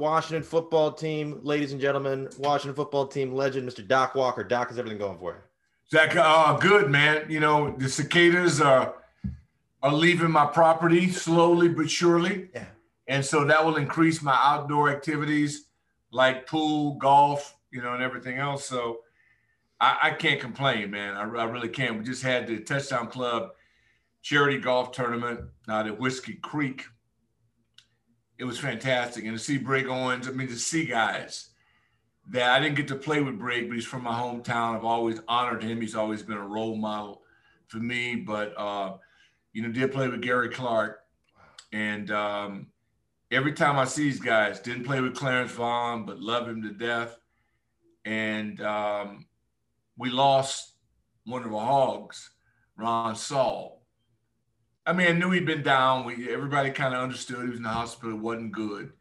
Washington football team, ladies and gentlemen, Washington football team legend, Mr. Doc Walker. Doc, is everything going for you? Zach, uh, good man. You know the cicadas are are leaving my property slowly but surely. Yeah. And so that will increase my outdoor activities like pool, golf, you know, and everything else. So I, I can't complain, man. I, I, really can't. We just had the Touchdown Club charity golf tournament out at Whiskey Creek. It was fantastic. And to see Brig Owens, I mean, to see guys that I didn't get to play with Brig, but he's from my hometown. I've always honored him. He's always been a role model for me. But, uh, you know, did play with Gary Clark. And um, every time I see these guys, didn't play with Clarence Vaughn, but love him to death. And um, we lost one of our hogs, Ron Saul. I mean, I knew he'd been down. We everybody kind of understood he was in the hospital, It wasn't good.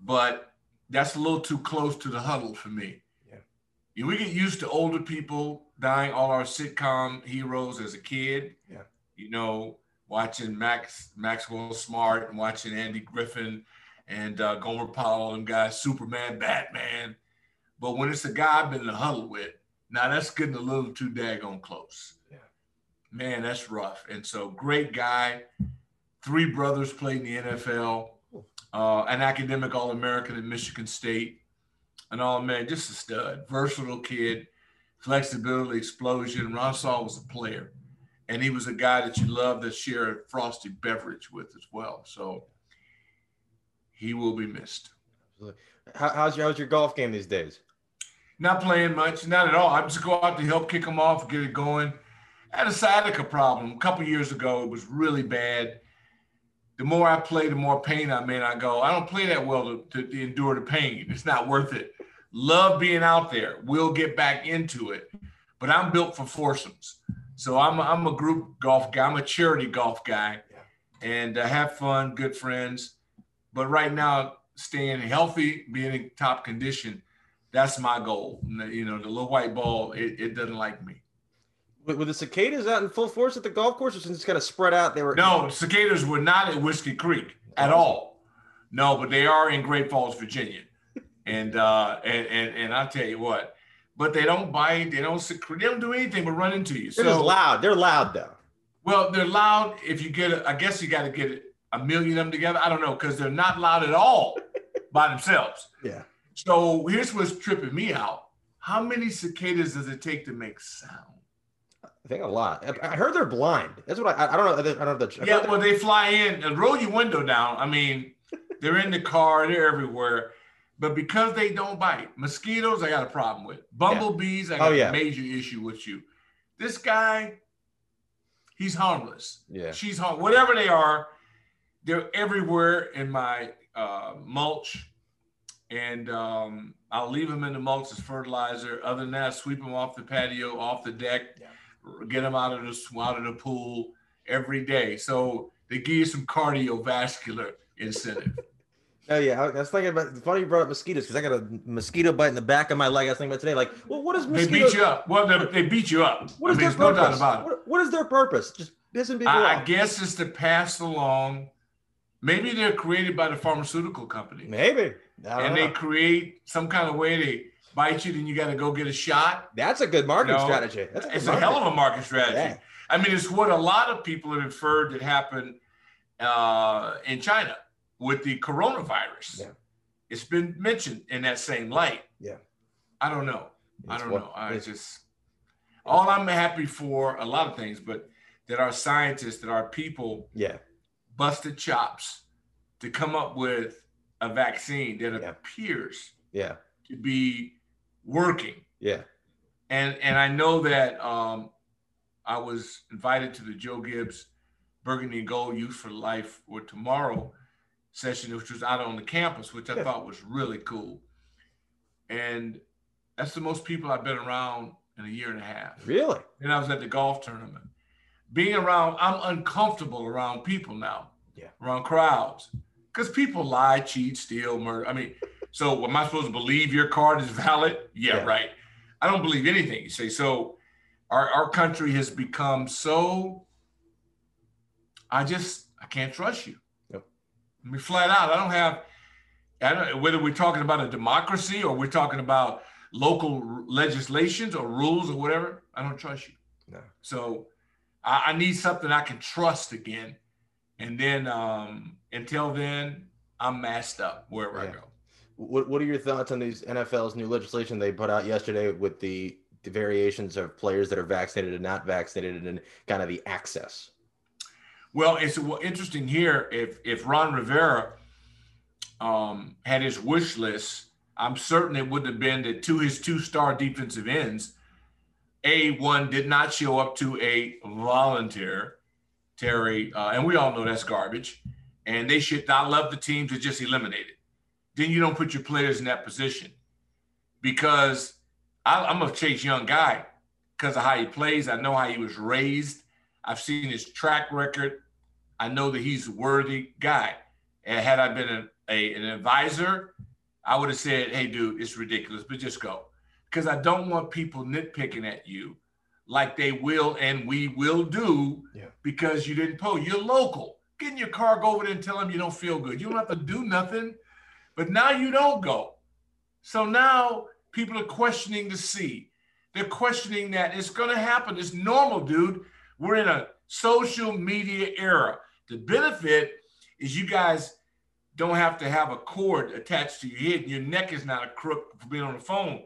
But that's a little too close to the huddle for me. Yeah. we get used to older people dying, all our sitcom heroes as a kid. Yeah you know, watching Max Maxwell Smart and watching Andy Griffith and uh, Gomer Pyle, and them guys, Superman, Batman. But when it's a guy I've been in the huddle with, now that's getting a little too daggone close. Man, that's rough. And so great guy. Three brothers played in the NFL. Uh, an academic All-American at Michigan State. And all man, just a stud, versatile kid, flexibility, explosion. Ron Saul was a player and he was a guy that you love to share a frosty beverage with as well. So he will be missed. How, how's your how's your golf game these days? Not playing much, not at all. I just go out to help kick them off, get it going. I had a sciatica problem a couple years ago. It was really bad. The more I play, the more pain I'm in. I go, I don't play that well to, to, to endure the pain. It's not worth it. Love being out there. We'll get back into it. But I'm built for foursomes. So I'm a, I'm a group golf guy. I'm a charity golf guy, and have fun, good friends. But right now, staying healthy, being in top condition, that's my goal. You know, the little white ball, it, it doesn't like me. Were the cicadas out in full force at the golf course, or since it's kind of spread out? They were no cicadas were not at Whiskey Creek at all. No, but they are in Great Falls, Virginia, and uh, and and and I tell you what, but they don't bite, they don't secrete, they don't do anything but run into you. They're so, loud. They're loud though. Well, they're loud if you get it. I guess you got to get a million of them together. I don't know because they're not loud at all by themselves. Yeah. So here's what's tripping me out. How many cicadas does it take to make sound? I think a lot. I heard they're blind. That's what I. I don't know. I don't know. The, yeah, well, they fly in and roll your window down. I mean, they're in the car. They're everywhere. But because they don't bite, mosquitoes, I got a problem with. Bumblebees, yeah. I got oh, yeah. a major issue with you. This guy, he's harmless. Yeah. She's harm. Whatever they are, they're everywhere in my uh, mulch. And um, I'll leave them in the mulch as fertilizer. Other than that, sweep them off the patio, off the deck, yeah. Get them out of the out of the pool every day. So they give you some cardiovascular incentive. Oh yeah, I was thinking about. It's funny you brought up mosquitoes because I got a mosquito bite in the back of my leg. I was thinking about today. Like, well, what is mosquito? They beat you up. Well, they, beat you up. What is I mean, their purpose? No about it. What, what is their purpose? Just pissing people I, off. I guess it's to pass along. Maybe they're created by the pharmaceutical company. Maybe. And know. they create some kind of way they bite you, then you got to go get a shot. That's a good marketing you know, strategy. That's a it's a hell of a market strategy. Yeah. I mean, it's what a lot of people have inferred that happened uh, in China with the coronavirus. Yeah it's been mentioned in that same light. Yeah. I don't know. It's I don't what, know. I just all I'm happy for a lot of things, but that our scientists, that our people, yeah, busted chops to come up with a vaccine that yeah. appears, yeah, to be working. Yeah. And and I know that um, I was invited to the Joe Gibbs Burgundy and Gold Youth for Life or tomorrow session, which was out on the campus, which I thought was really cool. And that's the most people I've been around in a year and a half. Really? And I was at the golf tournament. Being around, I'm uncomfortable around people now. Yeah. Around crowds. Because people lie, cheat, steal, murder. I mean, so am I supposed to believe your card is valid? Yeah, yeah. right. I don't believe anything you say. So our, our country has become so I just I can't trust you. Yep. I mean, flat out, I don't have. I don't whether we're talking about a democracy or we're talking about local legislations or rules or whatever. I don't trust you. No. So I, I need something I can trust again. And then um, until then, I'm masked up wherever Yeah. I go. What What are your thoughts on these NFL's new legislation they put out yesterday with the, the variations of players that are vaccinated and not vaccinated and kind of the access? Well, it's well, interesting here. If if Ron Rivera um, had his wish list, I'm certain it would have been that to his two star defensive ends, a one did not show up to a volunteer, Terry, uh, and we all know that's garbage. And they should not love the teams that just eliminated. Then you don't put your players in that position because I, I'm a Chase Young guy because of how he plays. I know how he was raised. I've seen his track record. I know that he's a worthy guy. And had I been a, a, an advisor, I would have said, hey, dude, it's ridiculous, but just go. Because I don't want people nitpicking at you like they will and we will do Yeah. because you didn't poll. You're local. Get in your car, go over there and tell them you don't feel good. You don't have to do nothing. But now you don't go. So now people are questioning the seed. They're questioning that it's going to happen. It's normal, dude. We're in a social media era. The benefit is you guys don't have to have a cord attached to your head. Your neck is not a crook for being on the phone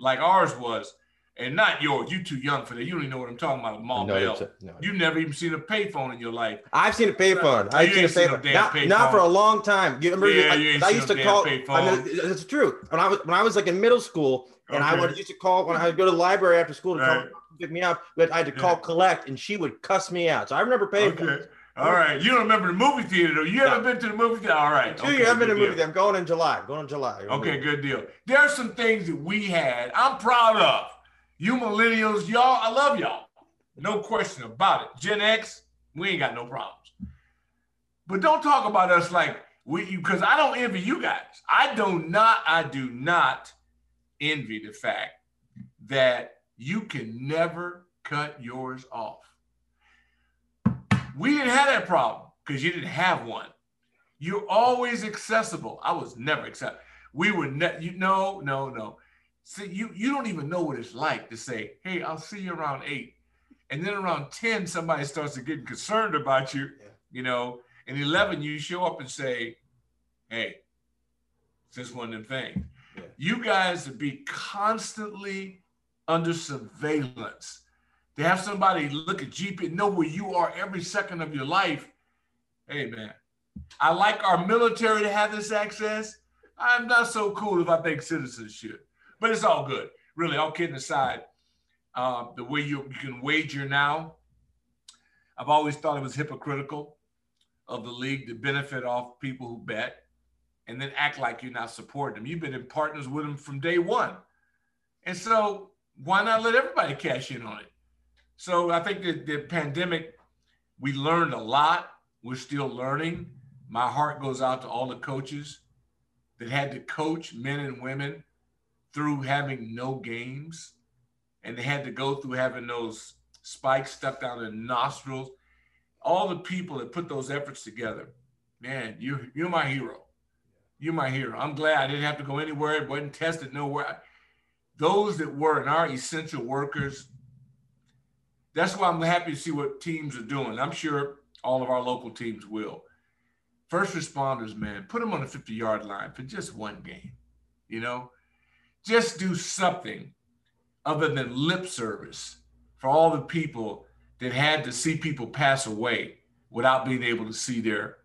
like ours was. And not yours. You're too young for that. You don't even know what I'm talking about. Mall No, Bell. no. You never even seen a payphone in your life. I've seen a payphone. You I've seen a no payphone. damn Not, payphone. not for a long time. You remember? Yeah, I, you I used no to damn call. I mean, it's true. When I was when I was like in middle school, and I would used to call when I would go to the library after school to call, Right. pick me up. But I had to call Yeah. collect, and she would cuss me out. So I remember payphones. Okay. All right. You don't remember the movie theater though. You haven't been to the movie theater? All right. Two Okay, years. I've been to the movie. theater. I'm going in July. going in July. Okay, good deal. There are some things that we had. I'm proud of. You millennials, y'all, I love y'all. No question about it. Gen X, we ain't got no problems. But don't talk about us like we because I don't envy you guys. I do not, I do not envy the fact that you can never cut yours off. We didn't have that problem because you didn't have one. You're always accessible. I was never accessible. We were ne- you no, no, no. See, you you don't even know what it's like to say, hey, I'll see you around eight. And then around 10, somebody starts to get concerned about you, Yeah. you know. And 11, you show up and say, hey, just one of them things. Yeah. You guys would be constantly under surveillance. To have somebody look at GP, and know where you are every second of your life. Hey, man, I like our military to have this access. I'm not so cool if I think citizens should, but it's all good. Really, all kidding aside, uh, the way you, you can wager now, I've always thought it was hypocritical of the league to benefit off people who bet and then act like you're not supporting them. You've been in partners with them from day one. And so why not let everybody cash in on it? So I think that the pandemic, we learned a lot. We're still learning. My heart goes out to all the coaches that had to coach men and women through having no games. And they had to go through having those spikes stuck down their nostrils. All the people that put those efforts together, man, you, you're my hero. You're my hero. I'm glad I didn't have to go anywhere. It wasn't tested nowhere. Those that were and are essential workers, that's why I'm happy to see what teams are doing. I'm sure all of our local teams will. First responders, man, put them on the 50 yard line for just one game. You know, just do something other than lip service for all the people that had to see people pass away without being able to see their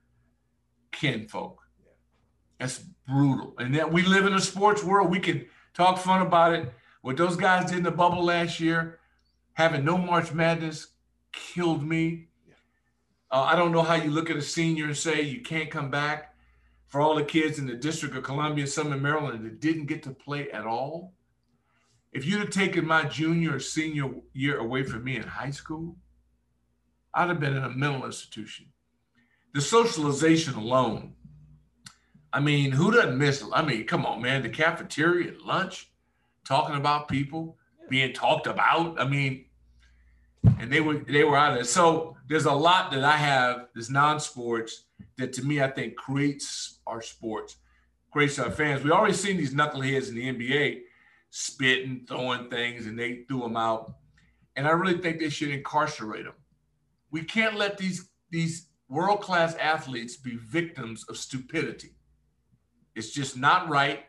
kinfolk. That's brutal. And that we live in a sports world. We can talk fun about it. What those guys did in the bubble last year, having no March Madness, killed me. Uh, I don't know how you look at a senior and say you can't come back. For all the kids in the District of Columbia, some in Maryland that didn't get to play at all. If you'd have taken my junior or senior year away from me in high school, I'd have been in a mental institution. The socialization alone. I mean, who doesn't miss? I mean, come on, man. The cafeteria at lunch, talking about people being talked about. I mean, and they were they were out of it. So there's a lot that I have that's non-sports that to me I think creates our sports. great our fans. We already seen these knuckleheads in the NBA spitting, throwing things, and they threw them out. And I really think they should incarcerate them. We can't let these these world class athletes be victims of stupidity. It's just not right.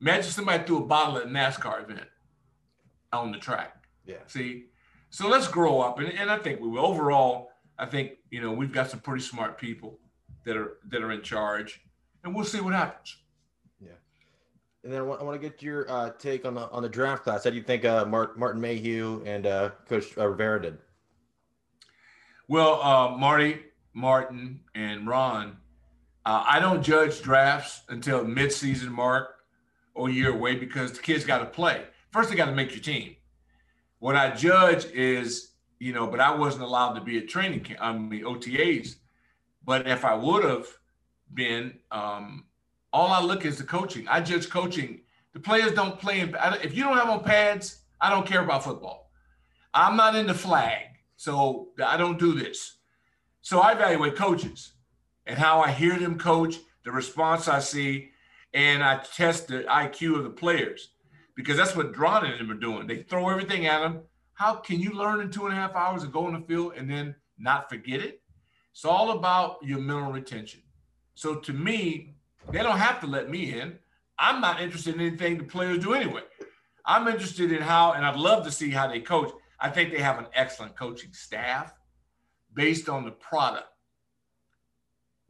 Imagine somebody threw a bottle at a NASCAR event on the track. Yeah. See, so let's grow up, and, and I think we will. Overall, I think you know we've got some pretty smart people that are that are in charge, and we'll see what happens. Yeah. And then I want, I want to get your uh, take on the on the draft class. How do you think uh, Mark, Martin Mayhew and uh, Coach uh, Rivera did? Well, uh, Marty, Martin, and Ron, uh, I don't judge drafts until midseason mark or year away because the kids got to play. First, they got to make your team. What I judge is, you know, but I wasn't allowed to be at training camp, I mean, OTAs. But if I would have been, um, all I look is the coaching. I judge coaching. The players don't play in, if you don't have on pads, I don't care about football. I'm not in the flag. So I don't do this. So I evaluate coaches and how I hear them coach, the response I see, and I test the IQ of the players because that's what Dron and them are doing. They throw everything at them. How can you learn in two and a half hours and go on the field and then not forget it? It's all about your mental retention. So to me, they don't have to let me in. I'm not interested in anything the players do anyway. I'm interested in how, and I'd love to see how they coach. I think they have an excellent coaching staff based on the product.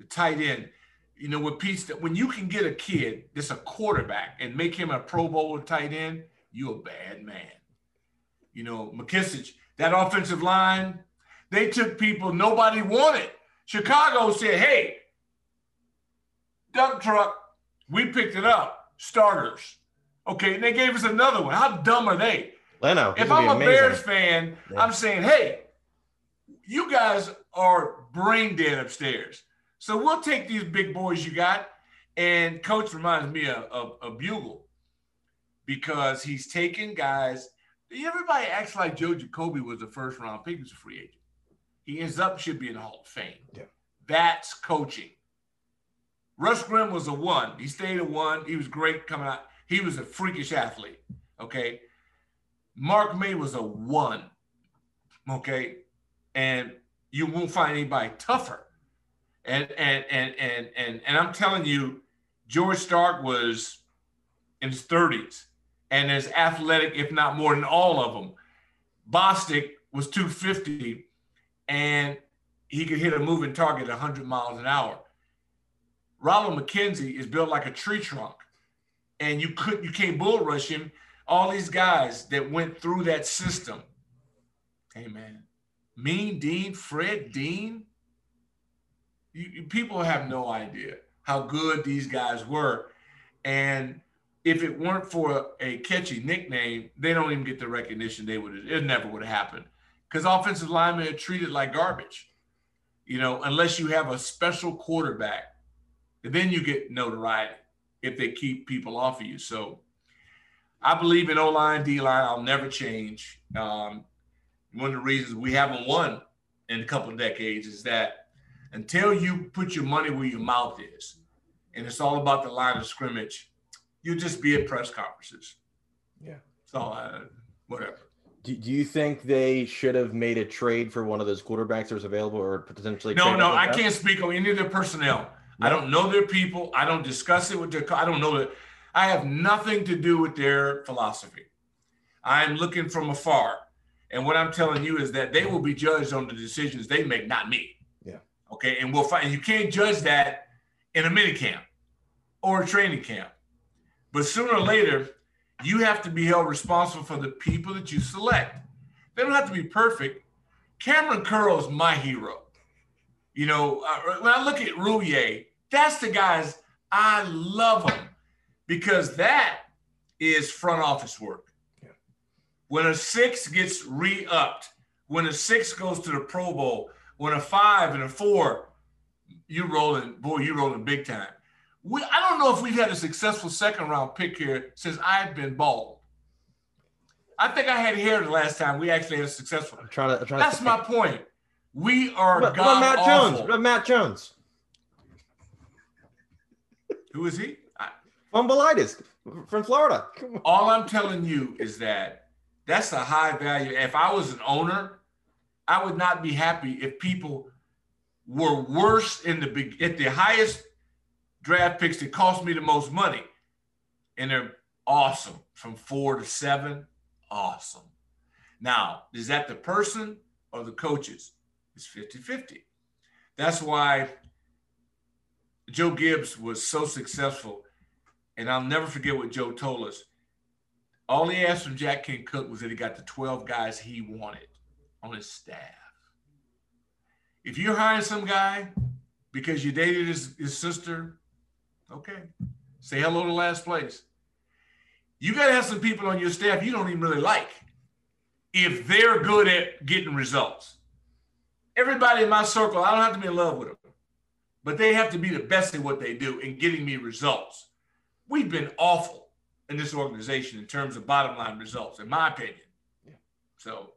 The tight end, you know, with Pete, when you can get a kid that's a quarterback and make him a Pro Bowl tight end, you're a bad man. You know, McKissic, that offensive line, they took people nobody wanted. Chicago said, hey, dump truck, we picked it up, starters. Okay, and they gave us another one. How dumb are they? Leno. If I'm a Bears fan, yeah. I'm saying, hey, you guys are brain dead upstairs. So we'll take these big boys you got. And coach reminds me of, of, of Bugel because he's taking guys. Everybody acts like Joe Jacoby was the first round pick as a free agent. He ends up should be in the Hall of Fame. Yeah. That's coaching. Russ Grimm was a one. He stayed a one. He was great coming out. He was a freakish athlete. Okay. Mark May was a one. Okay. And you won't find anybody tougher. And and and and and and I'm telling you, George Starke was in his 30s and as athletic, if not more than all of them. Bostic was 250 and he could hit a moving target 100 miles an hour. Ronald McKenzie is built like a tree trunk, and you could you can't bull rush him all these guys that went through that system. Hey, man, Mean Dean, Fred Dean, you, you, people have no idea how good these guys were. And if it weren't for a catchy nickname, they don't even get the recognition they would it never would have happened. Because offensive linemen are treated like garbage, you know, unless you have a special quarterback. And then you get notoriety if they keep people off of you. So I believe in O line, D line. I'll never change. Um, one of the reasons we haven't won in a couple of decades is that until you put your money where your mouth is, and it's all about the line of scrimmage, you just be at press conferences. Yeah. So uh, whatever. Do, do you think they should have made a trade for one of those quarterbacks that was available, or potentially? No, no, I can't speak on any of their personnel. No. I don't know their people. I don't discuss it with their. I don't know that. I have nothing to do with their philosophy. I'm looking from afar. And what I'm telling you is that they will be judged on the decisions they make, not me. Yeah. Okay. And we'll find you can't judge that in a mini camp or a training camp. But sooner or later, you have to be held responsible for the people that you select. They don't have to be perfect. Kamren Curl is my hero. You know, when I look at Roullier, that's the guys I love them because that is front office work. Yeah. When a six gets re upped, when a six goes to the Pro Bowl, when a five and a four, you rolling, boy, you rolling big time. We, I don't know if we've had a successful second round pick here since I've been bald. I think I had hair the last time we actually had a successful. I'm trying to. I'm trying That's to my point. We are what, what Matt awful. Jones? What Matt Jones? Who is he? Fumbleitis from Florida. All I'm telling you is that that's a high value. If I was an owner, I would not be happy if people were worse in the at the highest draft picks that cost me the most money. And they're awesome from four to seven. Awesome. Now, is that the person or the coaches? It's 50 50. That's why Joe Gibbs was so successful. And I'll never forget what Joe told us. All he asked from Jack Kent Cooke was that he got the 12 guys he wanted on his staff. If you're hiring some guy because you dated his, his sister, okay, say hello to last place. You got to have some people on your staff you don't even really like if they're good at getting results. Everybody in my circle, I don't have to be in love with them but they have to be the best at what they do in getting me results. We've been awful in this organization in terms of bottom line results, in my opinion. Yeah. So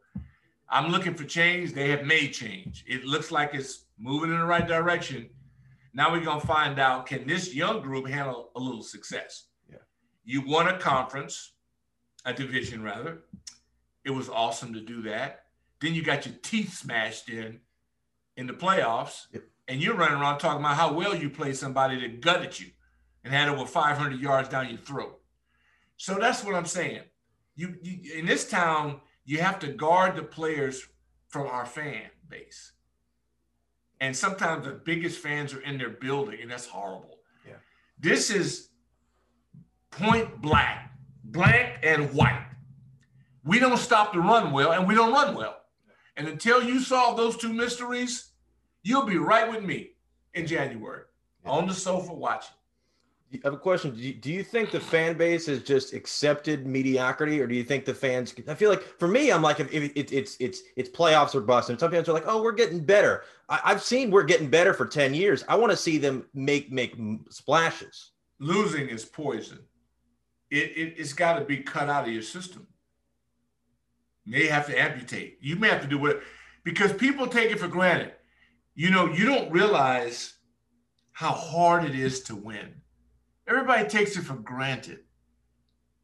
I'm looking for change. They have made change. It looks like it's moving in the right direction. Now we're going to find out can this young group handle a little success? Yeah. You won a conference, a division rather. It was awesome to do that. Then you got your teeth smashed in in the playoffs. Yep and you're running around talking about how well you played somebody that gutted you and had over 500 yards down your throat. So that's what I'm saying. You, you in this town, you have to guard the players from our fan base. And sometimes the biggest fans are in their building, and that's horrible. Yeah. This is point blank, black and white. We don't stop to run well, and we don't run well. And until you solve those two mysteries, You'll be right with me in January yeah. on the sofa watching. I have a question. Do you, do you, think the fan base has just accepted mediocrity, or do you think the fans? I feel like for me, I'm like, if, if it, it's it's it's playoffs or bust, and some fans are like, oh, we're getting better. I, have seen we're getting better for ten years. I want to see them make make splashes. Losing is poison. It, it it's got to be cut out of your system. May have to amputate. You may have to do what because people take it for granted you know, you don't realize how hard it is to win. Everybody takes it for granted.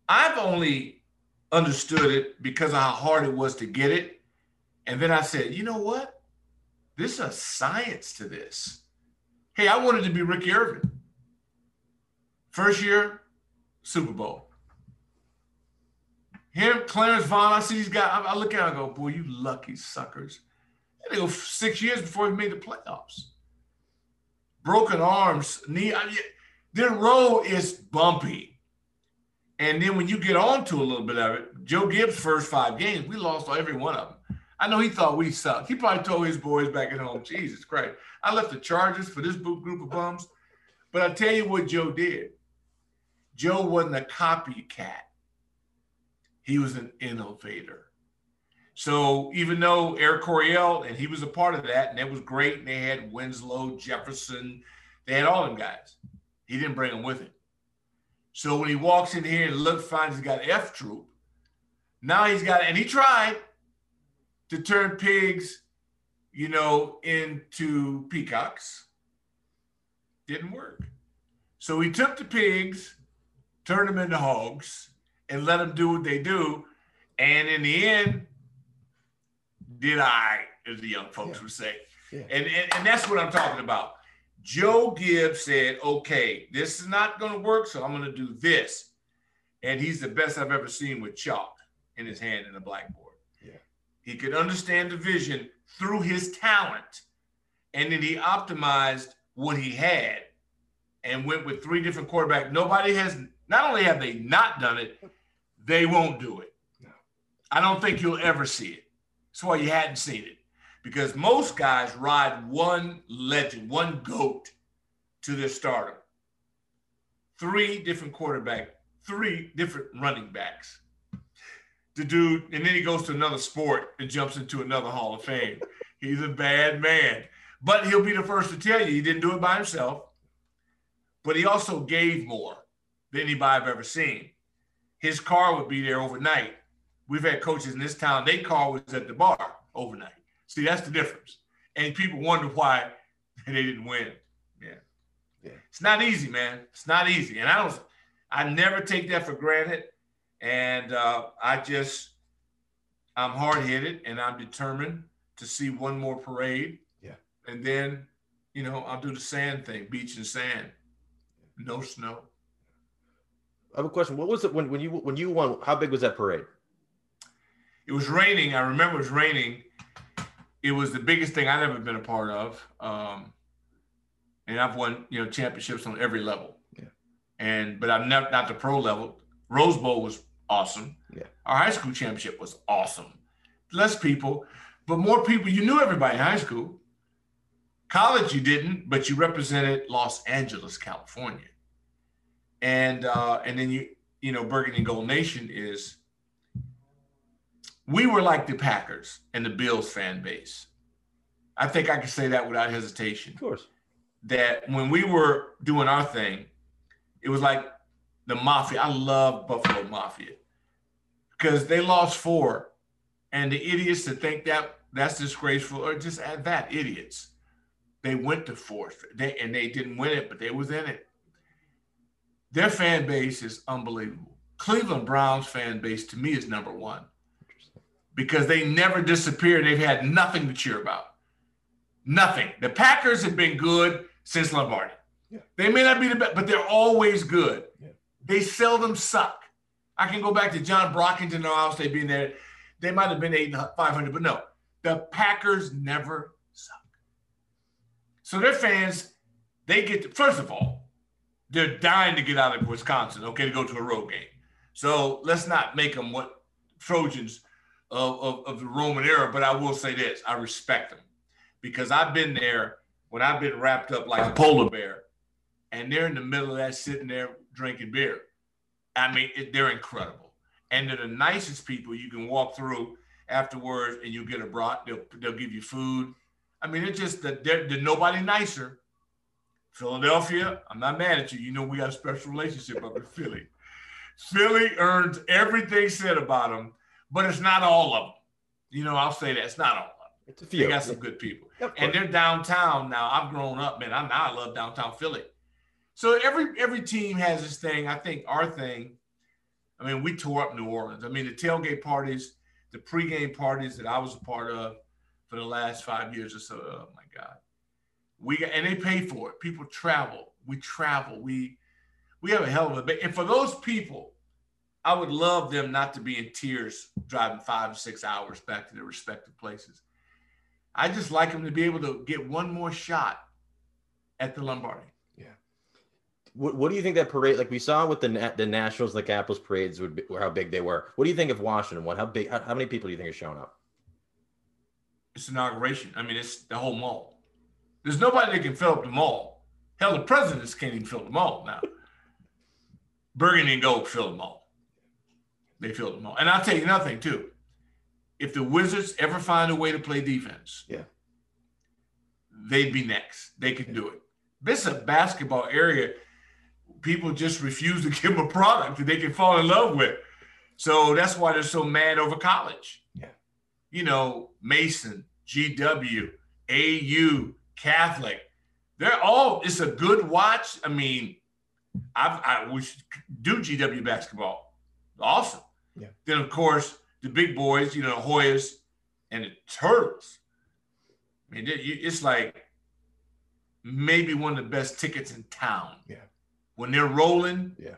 I've only understood it because of how hard it was to get it. And then I said, you know what? There's a science to this. Hey, I wanted to be Ricky Irvin. First year, Super Bowl. Him, Clarence Vaughn, I see these guys. I, I look at him, I go, boy, you lucky suckers. They go six years before he made the playoffs. Broken arms, knee. I mean, their road is bumpy. And then when you get on to a little bit of it, Joe Gibbs' first five games, we lost every one of them. I know he thought we sucked. He probably told his boys back at home, Jesus Christ, I left the Chargers for this group of bums. But I tell you what Joe did. Joe wasn't a copycat. He was an innovator. So even though Air Coryell, and he was a part of that, and that was great, and they had Winslow, Jefferson, they had all them guys. He didn't bring them with him. So when he walks in here and looks, finds he's got F troop. Now he's got, and he tried to turn pigs, you know, into peacocks. Didn't work. So he took the pigs, turned them into hogs, and let them do what they do. And in the end, did I, as the young folks yeah. would say. Yeah. And, and, and that's what I'm talking about. Joe Gibbs said, okay, this is not going to work, so I'm going to do this. And he's the best I've ever seen with chalk in his hand in a blackboard. He could understand the vision through his talent. And then he optimized what he had and went with three different quarterbacks. Nobody has, not only have they not done it, they won't do it. No. I don't think you'll ever see it. That's why you hadn't seen it. Because most guys ride one legend, one GOAT to their stardom. Three different quarterback, three different running backs. The dude, and then he goes to another sport and jumps into another Hall of Fame. He's a bad man. But he'll be the first to tell you he didn't do it by himself. But he also gave more than anybody I've ever seen. His car would be there overnight We've had coaches in this town, their car was at the bar overnight. See, that's the difference. And people wonder why they didn't win. Yeah. yeah. It's not easy, man. It's not easy. And I don't I never take that for granted. And uh, I just, I'm hard headed and I'm determined to see one more parade. Yeah. And then, you know, I'll do the sand thing, beach and sand, no snow. I have a question. What was it when, when you when you won? How big was that parade? It was raining. I remember it was raining. It was the biggest thing I've ever been a part of. Um, and I've won, you know, championships on every level. Yeah. And but I've never not the pro level. Rose Bowl was awesome. Yeah. Our high school championship was awesome. Less people, but more people. You knew everybody in high school. College, you didn't, but you represented Los Angeles, California. And uh, and then you, you know, Burgundy Gold Nation is we were like the Packers and the Bills fan base. I think I can say that without hesitation Of course. that when we were doing our thing, it was like the mafia. I love Buffalo Mafia because they lost four, and the idiots that think that that's disgraceful or just at that idiots. They went to fourth, they and they didn't win it, but they was in it. Their fan base is unbelievable. Cleveland Browns fan base to me is number one because they never disappear. They've had nothing to cheer about. Nothing. The Packers have been good since Lombardi. Yeah. They may not be the best, but they're always good. Yeah. They seldom suck. I can go back to John Brockington and Ohio State being there. They might have been eight and five hundred, but no, the Packers never suck. So their fans, they get to, first of all, they're dying to get out of Wisconsin, okay, to go to a road game. So let's not make them what Trojans of, of, of the Roman era, but I will say this I respect them because I've been there when I've been wrapped up like a polar bear and they're in the middle of that sitting there drinking beer. I mean, it, they're incredible. And they're the nicest people you can walk through afterwards and you get a brought, they'll, they'll give you food. I mean, it's just that they're, they're nobody nicer. Philadelphia, I'm not mad at you. You know, we got a special relationship up in Philly. Philly earns everything said about them, but it's not all of them. You know, I'll say that it's not all of them. It's a They few. got some good people. And they're downtown now. I've grown up, man. I now I love downtown Philly. So every every team has this thing. I think our thing. I mean, we tore up New Orleans. I mean, the tailgate parties, the pregame parties that I was a part of for the last five years or so. Oh my God, we got, and they pay for it. People travel. We travel. We we have a hell of a. And for those people, I would love them not to be in tears driving five or six hours back to their respective places. I just like them to be able to get one more shot at the Lombardi. What, what do you think that parade, like we saw with the the Nationals, like Apples parades, would be, or how big they were? What do you think of Washington won? How big? How, how many people do you think are showing up? It's inauguration. I mean, it's the whole mall. There's nobody that can fill up the mall. Hell, the presidents can't even fill the mall now. Burgundy and Gold fill the mall. They fill the mall. And I'll tell you another thing too. If the Wizards ever find a way to play defense, Yeah. they'd be next. They could do it. This is a basketball area. People just refuse to give them a product that they can fall in love with. So that's why they're so mad over college. Yeah. You know, Mason, GW, AU, Catholic. They're all, it's a good watch. I mean, I've, I we should do GW basketball. Awesome. Yeah. Then, of course, the big boys, you know, Hoyas and the Turtles. I mean, it's like maybe one of the best tickets in town. Yeah. When they're rolling. Yeah.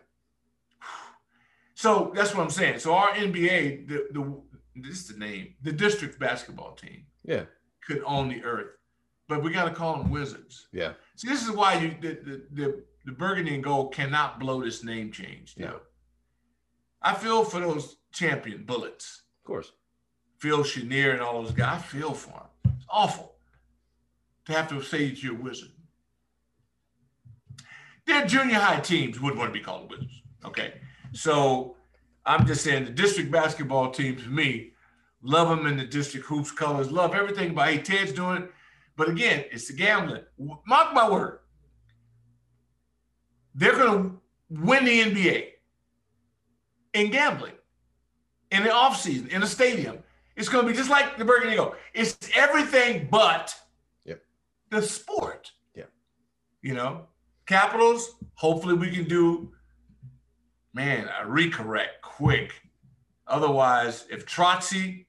So that's what I'm saying. So our NBA, the the this is the name, the district basketball team Yeah. could own the earth, but we got to call them Wizards. Yeah. See, this is why you the the, the, the Burgundy and Gold cannot blow this name change. Yeah. I feel for those champion bullets, Of course. Phil Chenier and all those guys. I feel for them. It's awful to have to say that you're a wizard. Their junior high teams wouldn't want to be called wizards. Okay. So I'm just saying the district basketball teams, for me, love them in the district hoops colors, love everything about hey, Ted's doing it. But again, it's the gambling. Mark my word. They're going to win the NBA in gambling in the offseason, in the stadium. It's going to be just like the Burgundy Gold. It's everything but Yep. the sport. Yeah. You know, Capitals, hopefully we can do man, a recorrect quick. Otherwise, if Trotsy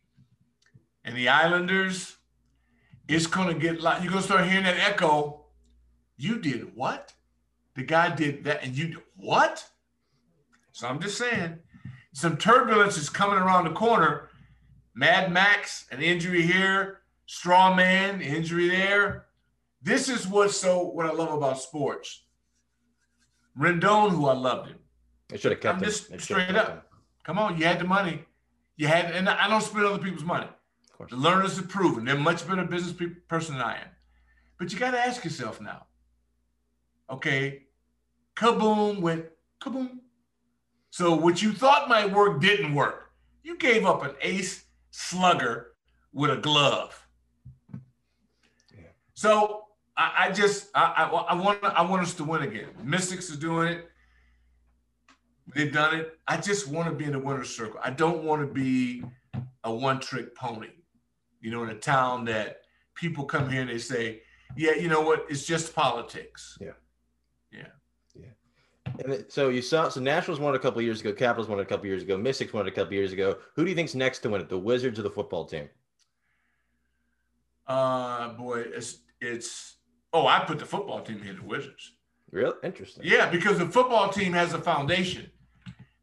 and the Islanders, it's gonna get like you're gonna start hearing that echo. You did what? The guy did that, and you did what? So I'm just saying, some turbulence is coming around the corner. Mad Max, an injury here, straw man, injury there. This is what's so what I love about sports. Rendon, who I loved him. They should have kept I'm him. just straight up. him. Come on, you had the money. You had, and I don't spend other people's money. Of course. The Lerners have proven they're much better business pe- person than I am. But you got to ask yourself now. Okay, kaboom went kaboom. So what you thought might work didn't work. You gave up an ace slugger with a glove. Yeah. So I, I just I, I, I want I want us to win again. Mystics are doing it. They've done it. I just want to be in the winner's circle. I don't want to be a one-trick pony. You know, in a town that people come here and they say, "Yeah, you know what? It's just politics." Yeah. Yeah. Yeah. And so you saw so Nationals won a couple years ago, Capitals won a couple years ago, Mystics won a couple years ago. Who do you think's next to win it? The Wizards or the football team? Uh, boy, it's it's. Oh, I put the football team in the Wizards. Real interesting. Yeah, because the football team has a foundation.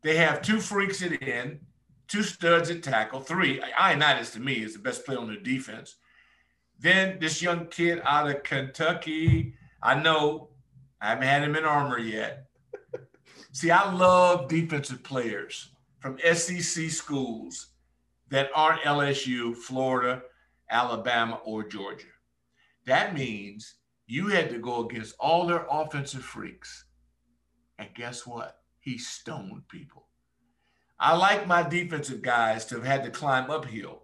They have two freaks at end, two studs at tackle, three. Ioannidis to me is the best player on the defense. Then this young kid out of Kentucky. I know I haven't had him in armor yet. See, I love defensive players from SEC schools that aren't LSU, Florida, Alabama, or Georgia. That means you had to go against all their offensive freaks. And guess what? He stoned people. I like my defensive guys to have had to climb uphill.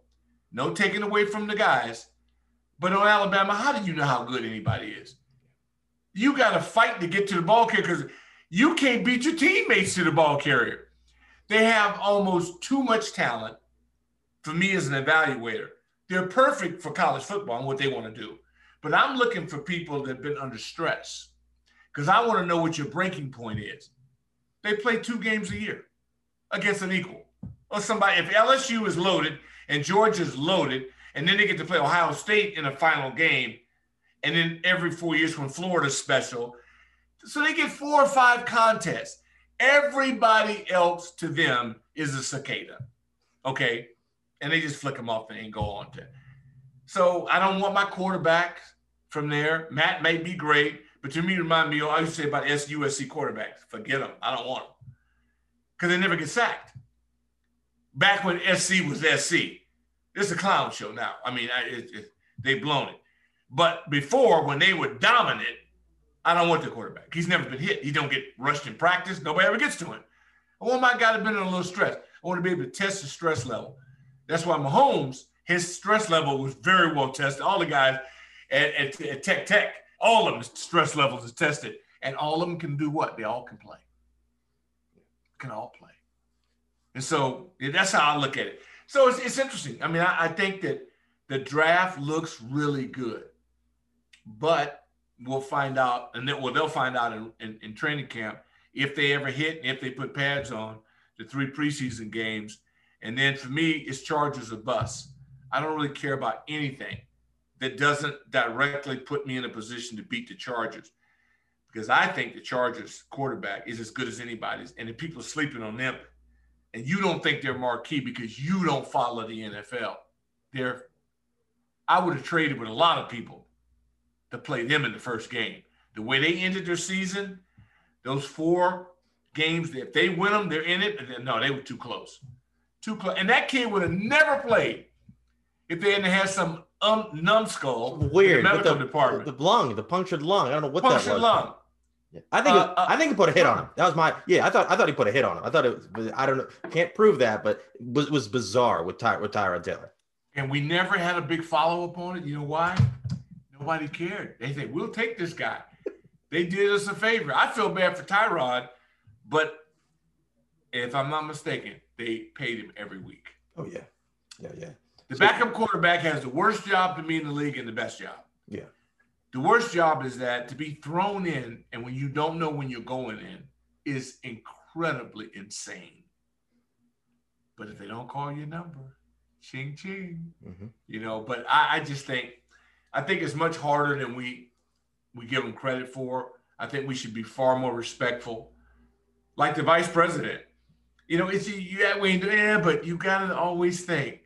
No taking away from the guys. But on Alabama, how do you know how good anybody is? You got to fight to get to the ball carrier because you can't beat your teammates to the ball carrier. They have almost too much talent for me as an evaluator. They're perfect for college football and what they want to do. But I'm looking for people that have been under stress because I want to know what your breaking point is. They play two games a year against an equal. Or somebody, if LSU is loaded and Georgia's loaded, and then they get to play Ohio State in a final game, and then every four years when Florida's special. So they get four or five contests. Everybody else to them is a cicada. Okay. And they just flick them off and go on to. So I don't want my quarterback from there. Matt may be great, but to me, remind me, I used to say about SUSC quarterbacks. Forget them. I don't want them because they never get sacked. Back when SC was SC, it's a clown show now. I mean, I, it, it, they've blown it. But before, when they were dominant, I don't want the quarterback. He's never been hit. He don't get rushed in practice. Nobody ever gets to him. I want my guy to be in a little stress. I want to be able to test the stress level. That's why Mahomes, his stress level was very well tested. All the guys at, at, at Tech Tech, all of them stress levels is tested. And all of them can do what? They all can play. Can all play. And so yeah, that's how I look at it. So it's, it's interesting. I mean, I, I think that the draft looks really good, but we'll find out, and then well, they'll find out in, in, in training camp if they ever hit and if they put pads on the three preseason games. And then for me, it's Chargers or bus. I don't really care about anything that doesn't directly put me in a position to beat the Chargers because I think the Chargers quarterback is as good as anybody's. And if people are sleeping on them and you don't think they're marquee because you don't follow the NFL, they're, I would have traded with a lot of people to play them in the first game. The way they ended their season, those four games, if they win them, they're in it. No, they were too close. Too close. And that kid would have never played if they hadn't had some um, numbskull Weird. the medical the, department. The lung, the punctured lung. I don't know what that Punctured was. lung. Yeah. I think Uh, uh, I think he put a hit on him. That was my yeah. I thought I thought he put a hit on him. I thought it was I don't know. Can't prove that, but it was, was bizarre with Ty with Tyrod Taylor. And we never had a big follow up on it. You know why? Nobody cared. They said, we'll take this guy. They did us a favor. I feel bad for Tyrod, but if I'm not mistaken, they paid him every week. Oh yeah, yeah, yeah. The backup quarterback has the worst job to me in the league and the best job. Yeah. The worst job is that to be thrown in and when you don't know when you're going in is incredibly insane. But if they don't call your number, ching ching, mm-hmm. you know. But I, I just think, I think it's much harder than we we give them credit for. I think we should be far more respectful, like the vice president. You know, it's you that way, yeah, but you gotta always think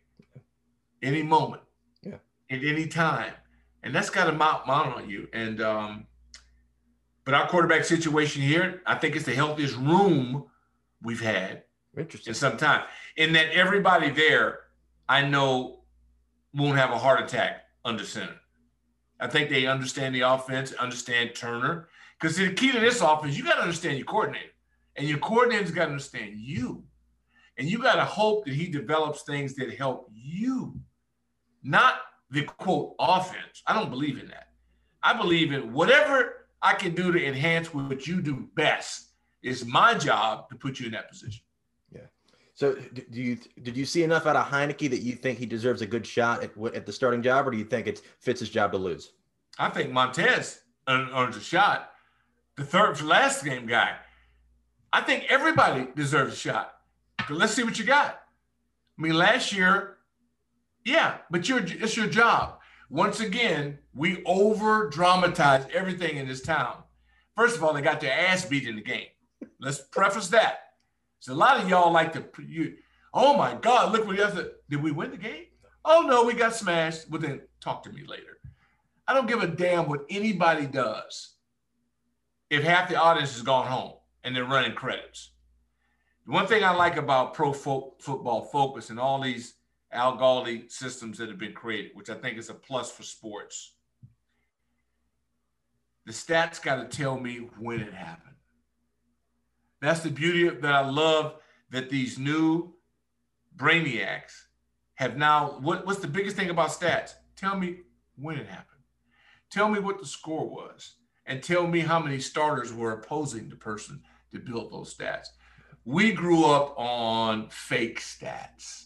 any moment, yeah, at any time, and that's got to mount mount on you. And um, but our quarterback situation here, I think it's the healthiest room we've had Interesting. in some time. In that everybody there, I know, won't have a heart attack under center. I think they understand the offense, understand Turner. Because the key to this offense, you got to understand your coordinator. And your coordinator's got to understand you. And you got to hope that he develops things that help you, not the quote offense. I don't believe in that. I believe in whatever I can do to enhance what you do best. It's my job to put you in that position. Yeah. So, do you did you see enough out of Heinicke that you think he deserves a good shot at, at the starting job, or do you think it's Fitz's job to lose? I think Montez earns a shot. The third last game guy. I think everybody deserves a shot. Let's see what you got. I mean, last year, yeah, but you're, it's your job. Once again, we over dramatize everything in this town. First of all, they got their ass beat in the game. Let's preface that. So a lot of y'all like to, you, oh my God, look what the other, did we win the game? Oh no, we got smashed. Well, then talk to me later. I don't give a damn what anybody does if half the audience has gone home and they're running credits. One thing I like about pro fo- football focus and all these Al Galdi systems that have been created, which I think is a plus for sports. The stats got to tell me when it happened. That's the beauty of, that I love that these new brainiacs have now. What, what's the biggest thing about stats? Tell me when it happened. Tell me what the score was, and tell me how many starters were opposing the person to build those stats. We grew up on fake stats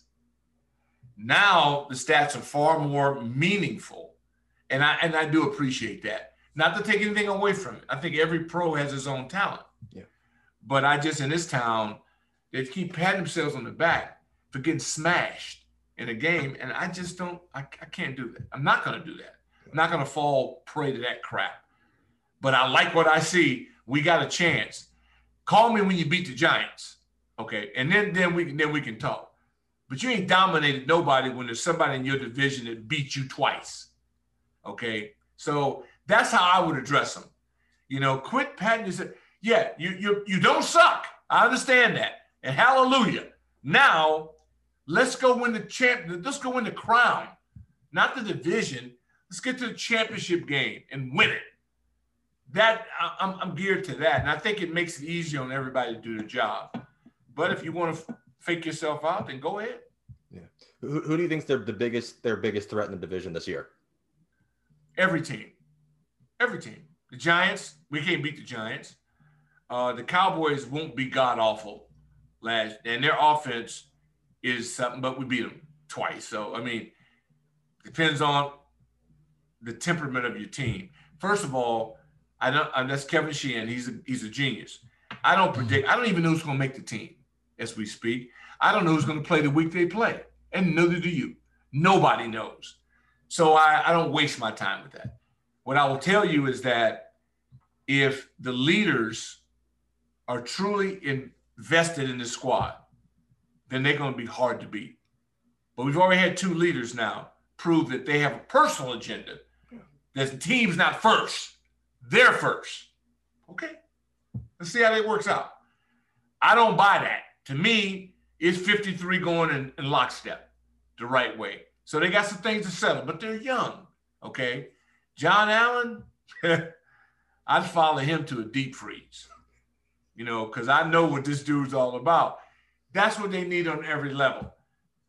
now the stats are far more meaningful. And I and I do appreciate that. Not to take anything away from it. I think every pro has his own talent. Yeah. But I just in this town, they keep patting themselves on the back for getting smashed in a game. And I just don't, I, I can't do that. I'm not gonna do that. I'm not gonna fall prey to that crap. But I like what I see. We got a chance. Call me when you beat the Giants. Okay. And then then we can then we can talk. But you ain't dominated nobody when there's somebody in your division that beat you twice. Okay. So that's how I would address them. You know, quit patting yourself. Yeah, you you you don't suck. I understand that. And hallelujah. Now let's go win the champ. Let's go win the crown, not the division. Let's get to the championship game and win it. That I'm, I'm geared to that, and I think it makes it easier on everybody to do the job. But if you want to fake yourself out, then go ahead. Yeah. Who, who do you think's their the biggest their biggest threat in the division this year? Every team. Every team. The Giants, we can't beat the Giants. Uh, the Cowboys won't be god awful last, and their offense is something, but we beat them twice. So I mean, depends on the temperament of your team. First of all, I don't. Uh, that's Kevin Sheehan. He's a, he's a genius. I don't predict. I don't even know who's going to make the team as we speak. I don't know who's going to play the week they play, and neither do you. Nobody knows. So I, I don't waste my time with that. What I will tell you is that if the leaders are truly invested in the squad, then they're going to be hard to beat. But we've already had two leaders now prove that they have a personal agenda. That the team's not first, they're first. Okay, let's see how that works out. I don't buy that to me, it's 53 going in, in lockstep the right way. So they got some things to settle, but they're young. Okay. John Allen, I'd follow him to a deep freeze, you know, because I know what this dude's all about. That's what they need on every level.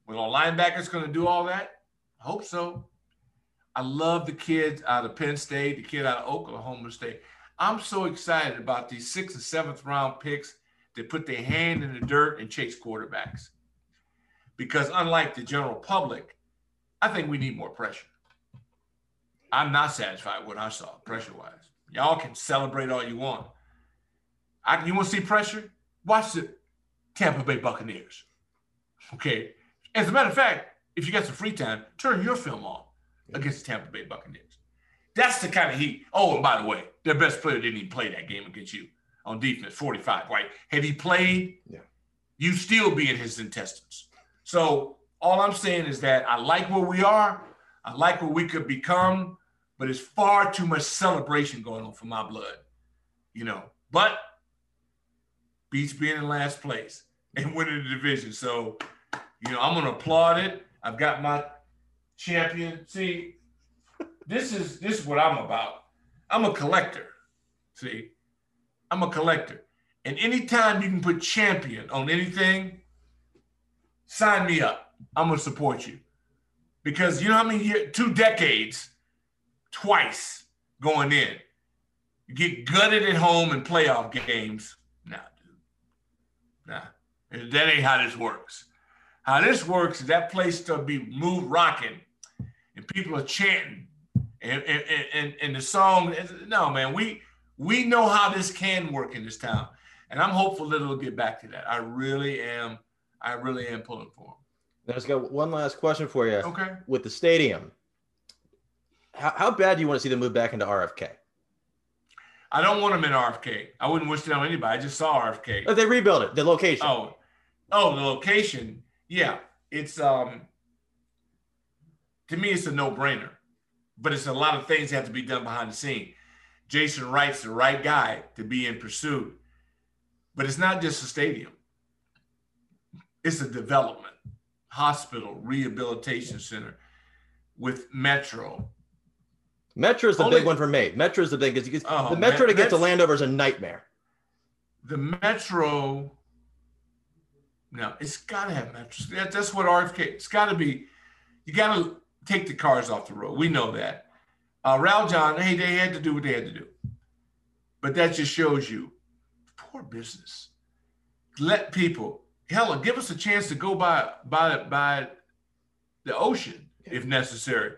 Well, a linebacker's going to do all that? I hope so. I love the kids out of Penn State, the kid out of Oklahoma State. I'm so excited about these sixth and seventh round picks that put their hand in the dirt and chase quarterbacks. Because unlike the general public, I think we need more pressure. I'm not satisfied with what I saw pressure wise. Y'all can celebrate all you want. I, you want to see pressure? watch the Tampa Bay Buccaneers. Okay. As a matter of fact, if you got some free time, turn your film on against the Tampa Bay Buccaneers. That's the kind of heat. Oh, and by the way, their best player didn't even play that game against you on defense, 45, right? Had he played, Yeah. you still be in his intestines. So all I'm saying is that I like where we are. I like where we could become, but it's far too much celebration going on for my blood, you know. But beats being in last place and winning the division. So, you know, I'm gonna applaud it. I've got my champion. See, this is this is what I'm about. I'm a collector. See, I'm a collector. And anytime you can put champion on anything, sign me up. I'm gonna support you. Because you know how many years, two decades, twice going in. You get gutted at home in playoff games. Nah, dude. Nah. That ain't how this works. How this works is that place to be moved rocking and people are chanting and, and, and, and the song no man we we know how this can work in this town and i'm hopeful that it'll get back to that i really am i really am pulling for Now, I've got one last question for you. okay With the stadium, how, how bad do you want to see them move back into RFK? i don't want them in rfk i wouldn't wish it on anybody i just saw rfk If they rebuild it, the location. Oh, oh, the location. Yeah, it's um. To me, it's a no-brainer, but it's a lot of things that have to be done behind the scene. Jason Wright's the right guy to be in pursuit, but it's not just a stadium. It's a development, hospital, rehabilitation center, with Metro. Metro is the Only- big one for me. Metro is the big. because Oh, the Metro to Met- get to Landover is a nightmare. The Metro. No, it's got to have Metro. That, that's what RFK. It's got to be. You got to take the cars off the road. We know that. Uh, Raljon, hey, they had to do what they had to do, but that just shows you poor business. Let people, hell, give us a chance to go by by by the ocean if necessary,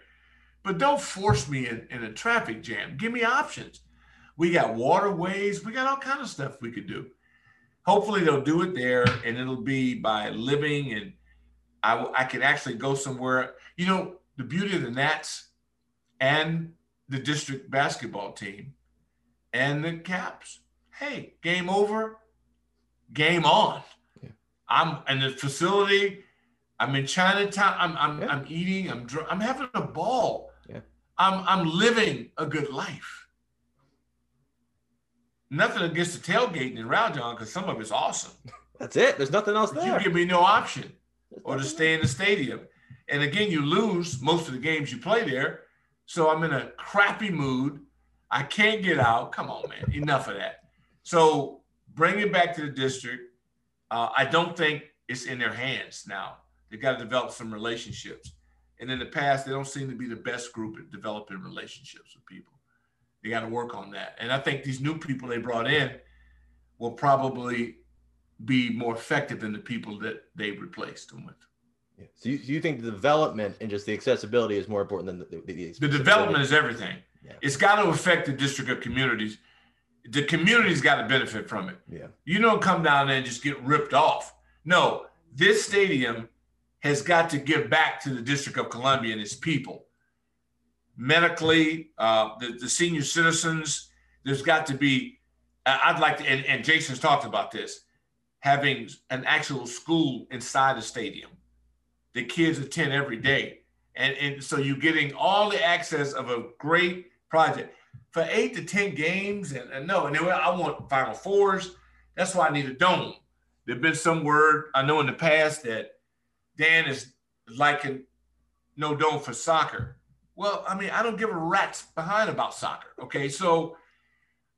but don't force me in, in a traffic jam. Give me options. We got waterways. We got all kind of stuff we could do. Hopefully they'll do it there, and it'll be by living, and I I can actually go somewhere. You know, the beauty of the Nats and the district basketball team and the Caps. Hey, game over, game on. Yeah. I'm in the facility. I'm in Chinatown. I'm I'm, Yeah. I'm eating. I'm dr- I'm having a ball. Yeah. I'm I'm living a good life. Nothing against the tailgating in Raljon because some of it's awesome. That's it. There's nothing else But there. you give me no option There's or to stay in the stadium. And again, you lose most of the games you play there. So I'm in a crappy mood. I can't get out. Come on, man. Enough of that. So bring it back to the district. Uh, I don't think it's in their hands now. They've got to develop some relationships. And in the past, they don't seem to be the best group at developing relationships with people. They got to work on that. And I think these new people they brought in will probably be more effective than the people that they replaced them with. Yeah. So you, you think the development and just the accessibility is more important than the, the, the, The development is everything. Yeah. It's got to affect the district of communities. The community's got to benefit from it. Yeah. You don't come down there and just get ripped off. No, this stadium has got to give back to the District of Columbia and its people. Medically, uh, the, the senior citizens, there's got to be, I'd like to, and, and Jason's talked about this, having an actual school inside the stadium. The kids attend every day. And, and so you're getting all the access of a great project for eight to 10 games. And, and no, and then I want Final Fours. That's why I need a dome. There's been some word I know in the past that Dan is liking no dome for soccer. Well, I mean, I don't give a rat's behind about soccer. Okay, so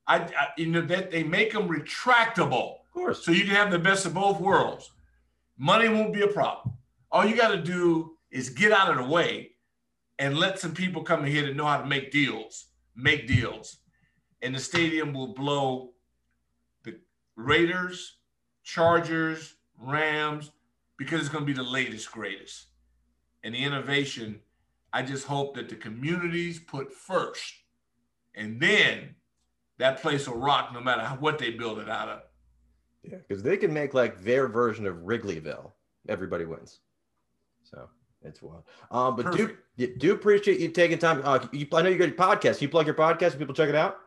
I, I you know that they make them retractable, Of course. so you can have the best of both worlds. Money won't be a problem. All you got to do is get out of the way and let some people come in here that know how to make deals, make deals, and the stadium will blow the Raiders, Chargers, Rams, because it's going to be the latest, greatest. And the innovation, I just hope that the communities put first. And then that place will rock no matter what they build it out of. Yeah, because they can make like their version of Wrigleyville. Everybody wins. So it's wild. Um, but do do appreciate you taking time. Uh, you, I know you got your podcast. You plug your podcast. People check it out.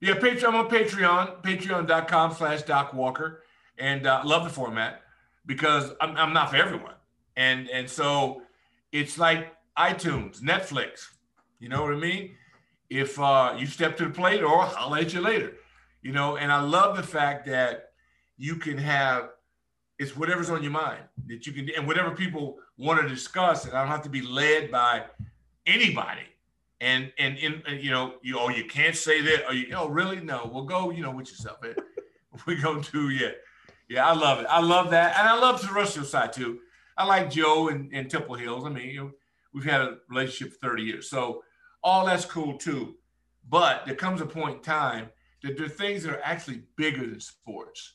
Yeah, Patreon. I'm on Patreon. Patreon.com slash Doc Walker, and uh, love the format because I'm, I'm not for everyone, and and so it's like iTunes, Netflix. You know what I mean? If uh, you step to the plate, or I'll let you later. You know, and I love the fact that you can have it's whatever's on your mind that you can and whatever people want to discuss, and I don't have to be led by anybody. And and in you know you oh you can't say that or you oh really? No. We'll go you know with yourself we go to yeah. Yeah I love it. I love that. And I love the terrestrial side too. I like Joe and, and Temple Hills. I mean you know, we've had a relationship for 30 years. So all that's cool too. But there comes a point in time that there are things that are actually bigger than sports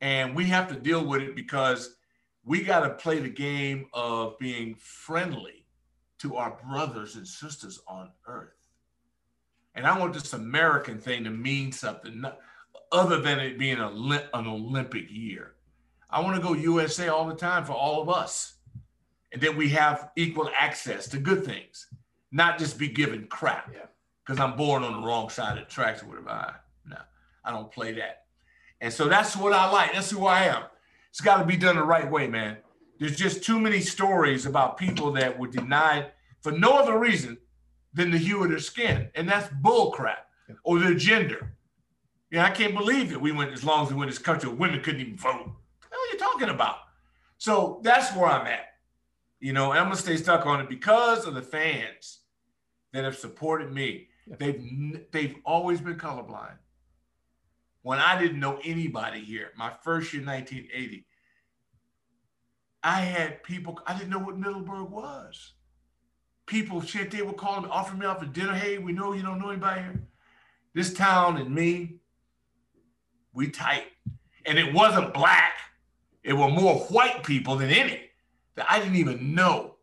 and we have to deal with it because we got to play the game of being friendly to our brothers and sisters on earth. And I want this American thing to mean something other than it being a, an Olympic year. I want to go USA all the time for all of us. And then we have equal access to good things, not just be given crap because I'm born on the wrong side of the tracks or whatever. I, no, I don't play that. And so that's what I like. That's who I am. It's got to be done the right way, man. There's just too many stories about people that were denied for no other reason than the hue of their skin. And that's bullcrap or their gender. Yeah, I can't believe that we went as long as we went in this country, women couldn't even vote. What are you talking about? So that's where I'm at. You know, I'm gonna stay stuck on it because of the fans that have supported me. They've they've always been colorblind when I didn't know anybody here, my first year, 1980, I had people, I didn't know what Middleburg was. People shit, they would call me, offer me out for dinner. Hey, we know you don't know anybody here. This town and me, we tight. And it wasn't black. It were more white people than any that I didn't even know.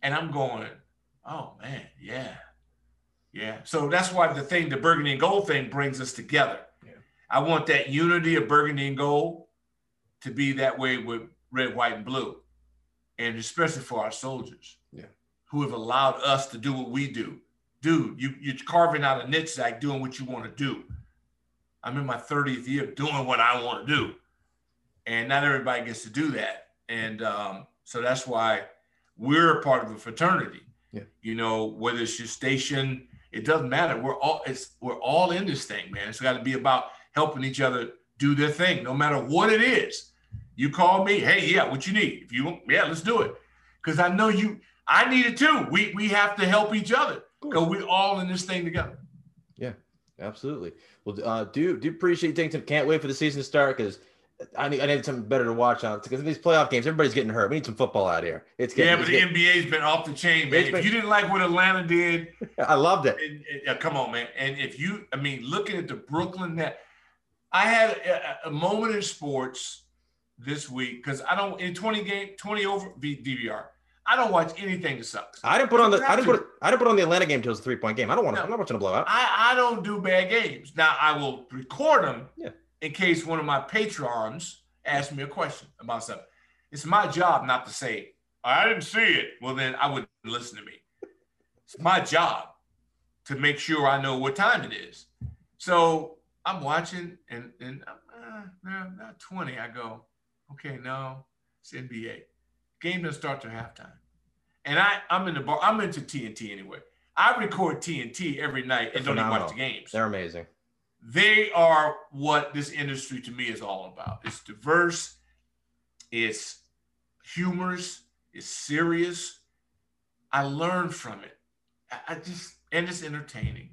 And I'm going, oh man, yeah. Yeah. So that's why the thing, the burgundy and gold thing brings us together I want that unity of burgundy and gold to be that way with red, white, and blue, and especially for our soldiers, yeah. who have allowed us to do what we do. Dude, you, you're carving out a niche like doing what you want to do. I'm in my 30th year doing what I want to do, and not everybody gets to do that. And um, so that's why we're a part of a fraternity. Yeah. You know, whether it's your station, it doesn't matter. We're all it's we're all in this thing, man. It's got to be about helping each other do their thing, no matter what it is. You call me, hey, yeah, what you need? If you, yeah, let's do it. Because I know you, I need it too. We we have to help each other because we're all in this thing together. Yeah, absolutely. Well, uh, do do appreciate you taking some. Can't wait for the season to start because I need I need something better to watch on because these playoff games, everybody's getting hurt. We need some football out here. It's getting, yeah, but the getting, NBA's been off the chain, man. Been, if you didn't like what Atlanta did, I loved it. And, and, come on, man. And if you, I mean, looking at the Brooklyn net, I had a, a moment in sports this week because I don't in 20 game 20 over DVR. I don't watch anything that sucks. I didn't put on the I didn't put I didn't put on the Atlanta game until it was a three point game. I don't want to. No, I'm not watching a blowout. I, I don't do bad games. Now I will record them yeah. in case one of my patrons asks me a question about something. It's my job not to say I didn't see it. Well then I wouldn't listen to me. It's my job to make sure I know what time it is. So I'm watching and and uh, no, not 20. I go, okay, no, it's NBA. Game doesn't start till halftime. And I, I'm in the bar, I'm into TNT anyway. I record TNT every night and don't even watch the games. They're amazing. They are what this industry to me is all about. It's diverse, it's humorous, it's serious. I learn from it. I just and it's entertaining.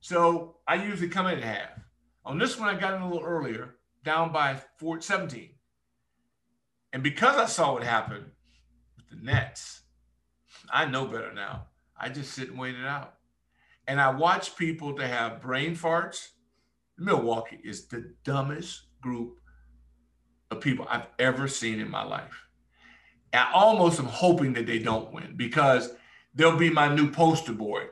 So I usually come in at half. On this one, I got in a little earlier, down by 4, 17. And because I saw what happened with the Nets, I know better now. I just sit and wait it out. And I watch people to have brain farts. Milwaukee is the dumbest group of people I've ever seen in my life. I almost am hoping that they don't win because they'll be my new poster boy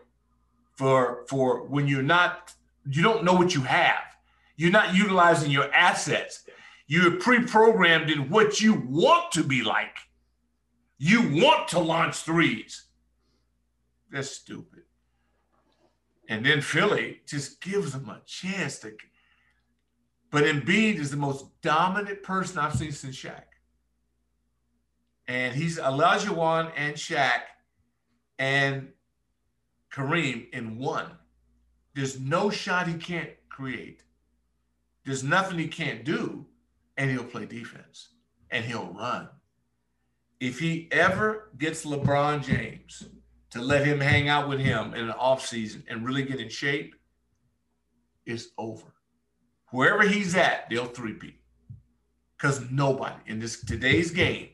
for for when you're not you don't know what you have You're not utilizing your assets. You're pre-programmed in what you want to be like. You want to launch threes. That's stupid. And then Philly just gives them a chance to. But Embiid is the most dominant person I've seen since Shaq. And he's Olajuwon and Shaq and Kareem in one. There's no shot he can't create. There's nothing he can't do, and he'll play defense and he'll run. If he ever gets LeBron James to let him hang out with him in an offseason and really get in shape, it's over. Wherever he's at, they'll three-peat. Because nobody in this today's game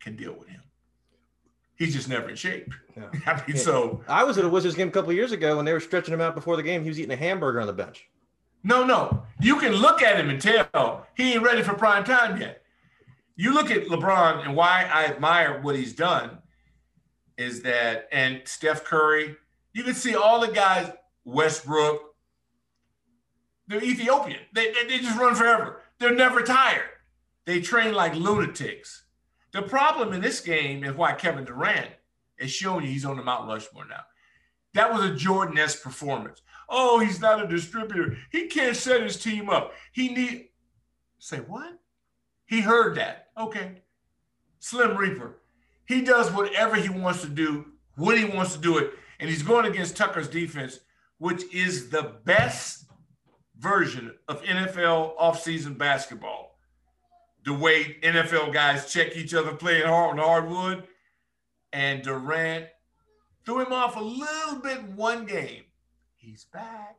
can deal with him. He's just never in shape. I mean, yeah. so I was at a Wizards game a couple years ago when they were stretching him out before the game. He was eating a hamburger on the bench. No, no. You can look at him and tell he ain't ready for prime time yet. You look at LeBron and why I admire what he's done is that, and Steph Curry, you can see all the guys, Westbrook, they're Ethiopian. They, they, they just run forever. They're never tired. They train like lunatics. The problem in this game is why Kevin Durant is showing you he's on the Mount Rushmore now. That was a Jordan-esque performance. Oh, he's not a distributor. He can't set his team up. He need say what? He heard that. Okay. Slim Reaper. He does whatever he wants to do, when he wants to do it. And he's going against Tucker's defense, which is the best version of NFL offseason basketball. The way NFL guys check each other playing hard on hardwood. And Durant threw him off a little bit one game. He's back.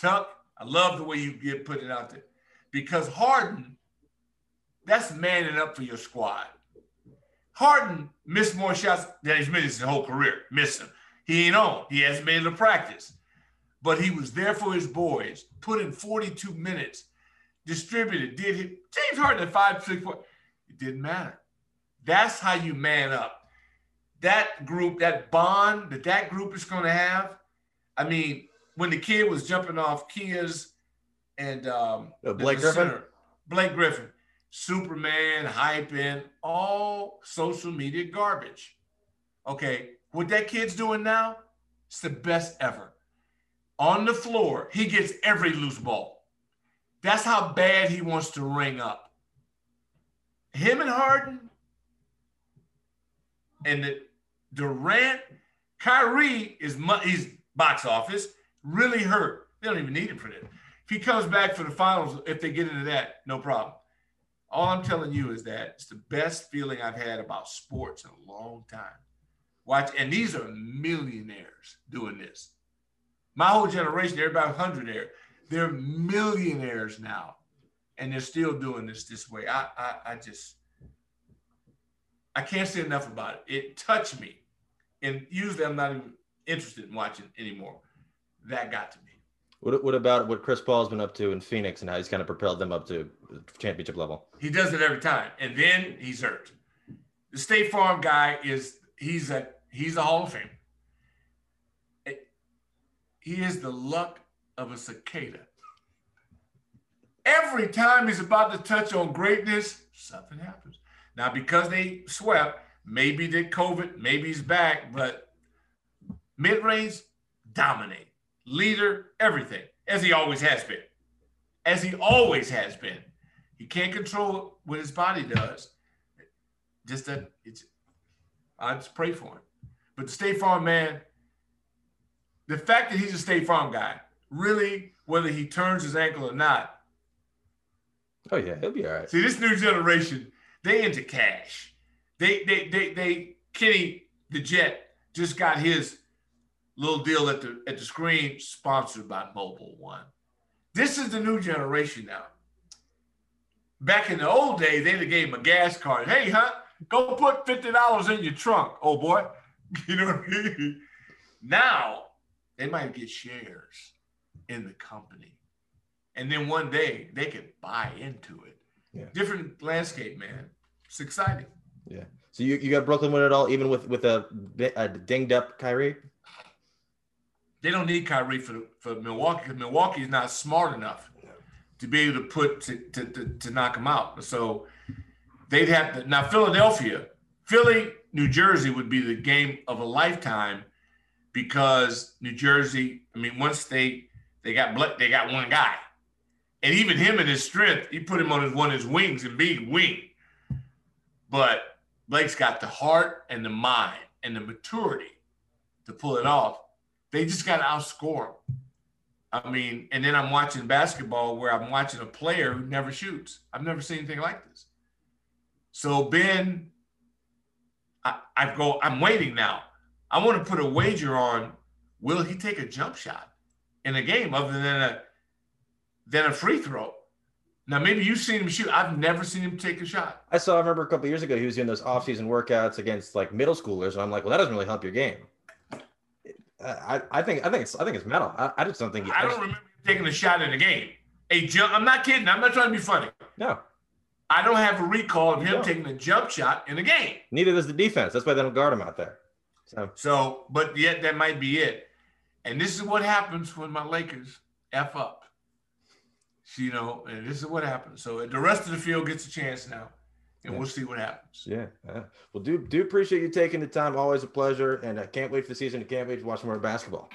Tuck, I love the way you get put it out there. Because Harden, that's manning up for your squad. Harden missed more shots than he's missed his whole career. Missing. He ain't on. He hasn't been able to practice. But he was there for his boys, put in 42 minutes, distributed, did he? James Harden at five, six, four. It didn't matter. That's how you man up. That group, that bond that that group is going to have. I mean, when the kid was jumping off Kia's and um, uh, Blake Griffin, center, Blake Griffin, Superman, hyping, all social media garbage. Okay, what that kid's doing now, it's the best ever. On the floor, he gets every loose ball. That's how bad he wants to ring up. Him and Harden and the Durant, Kyrie is he's box office really hurt. They don't even need him for that. If he comes back for the finals, if they get into that, no problem. All I'm telling you is that it's the best feeling I've had about sports in a long time. Watch, and these are millionaires doing this. My whole generation, everybody 100 there, they're millionaires now, and they're still doing this this way. I, I, I just, I can't say enough about it. It touched me, and usually I'm not even interested in watching anymore. That got to me. What, what about what Chris Paul's been up to in Phoenix and how he's kind of propelled them up to championship level? He does it every time, and then he's hurt. The State Farm guy is he's a he's a Hall of Fame. Eh, he is the luck of a cicada. Every time he's about to touch on greatness, something happens. Now, because they swept, maybe they COVID, maybe he's back, but mid range dominate leader, everything, as he always has been. As he always has been. He can't control what his body does. Just that it's I just pray for him. But the State Farm man, the fact that he's a State Farm guy, really, whether he turns his ankle or not. Oh yeah, he'll be all right. See, this new generation, they into cash. They they they they Kenny the Jet just got his little deal at the at the screen, sponsored by Mobil 1. This is the new generation now. Back in the old days, they'd have gave him a gas card. Hey, huh? Go put fifty dollars in your trunk, oh boy. You know what I mean? Now they might get shares in the company, and then one day they could buy into it. Yeah. Different landscape, man. It's exciting. Yeah. So you, you got Brooklyn win it all, even with with a, a dinged up Kyrie. They don't need Kyrie for for Milwaukee because Milwaukee is not smart enough. to be able to put to, to, to, to knock them out. So they'd have to now Philadelphia, Philly, New Jersey would be the game of a lifetime because New Jersey, I mean, once they they got they got one guy. And even him in his strength, he put him on his one his wings and big wing. But Blake's got the heart and the mind and the maturity to pull it off. They just got to outscore. I mean, and then I'm watching basketball where I'm watching a player who never shoots. I've never seen anything like this. So Ben, I, I go, I'm waiting now. I want to put a wager on will he take a jump shot in a game other than a than a free throw? Now maybe you've seen him shoot. I've never seen him take a shot. I saw. I remember a couple years ago he was doing those off-season workouts against like middle schoolers, and I'm like, well, that doesn't really help your game. I, I think I think it's I think it's metal. I, I just don't think. He, I, I don't just, remember taking a shot in the game. A jump. I'm not kidding. I'm not trying to be funny. No. I don't have a recall of him no. taking a jump shot in the game. Neither does the defense. That's why they don't guard him out there. So, so but yet that might be it. And this is what happens when my Lakers f up. You know, and this is what happens. So the rest of the field gets a chance now and yeah. we'll see what happens. Yeah. yeah. Well, do do appreciate you taking the time. Always a pleasure, and I can't wait for the season. I can't wait to watch more basketball.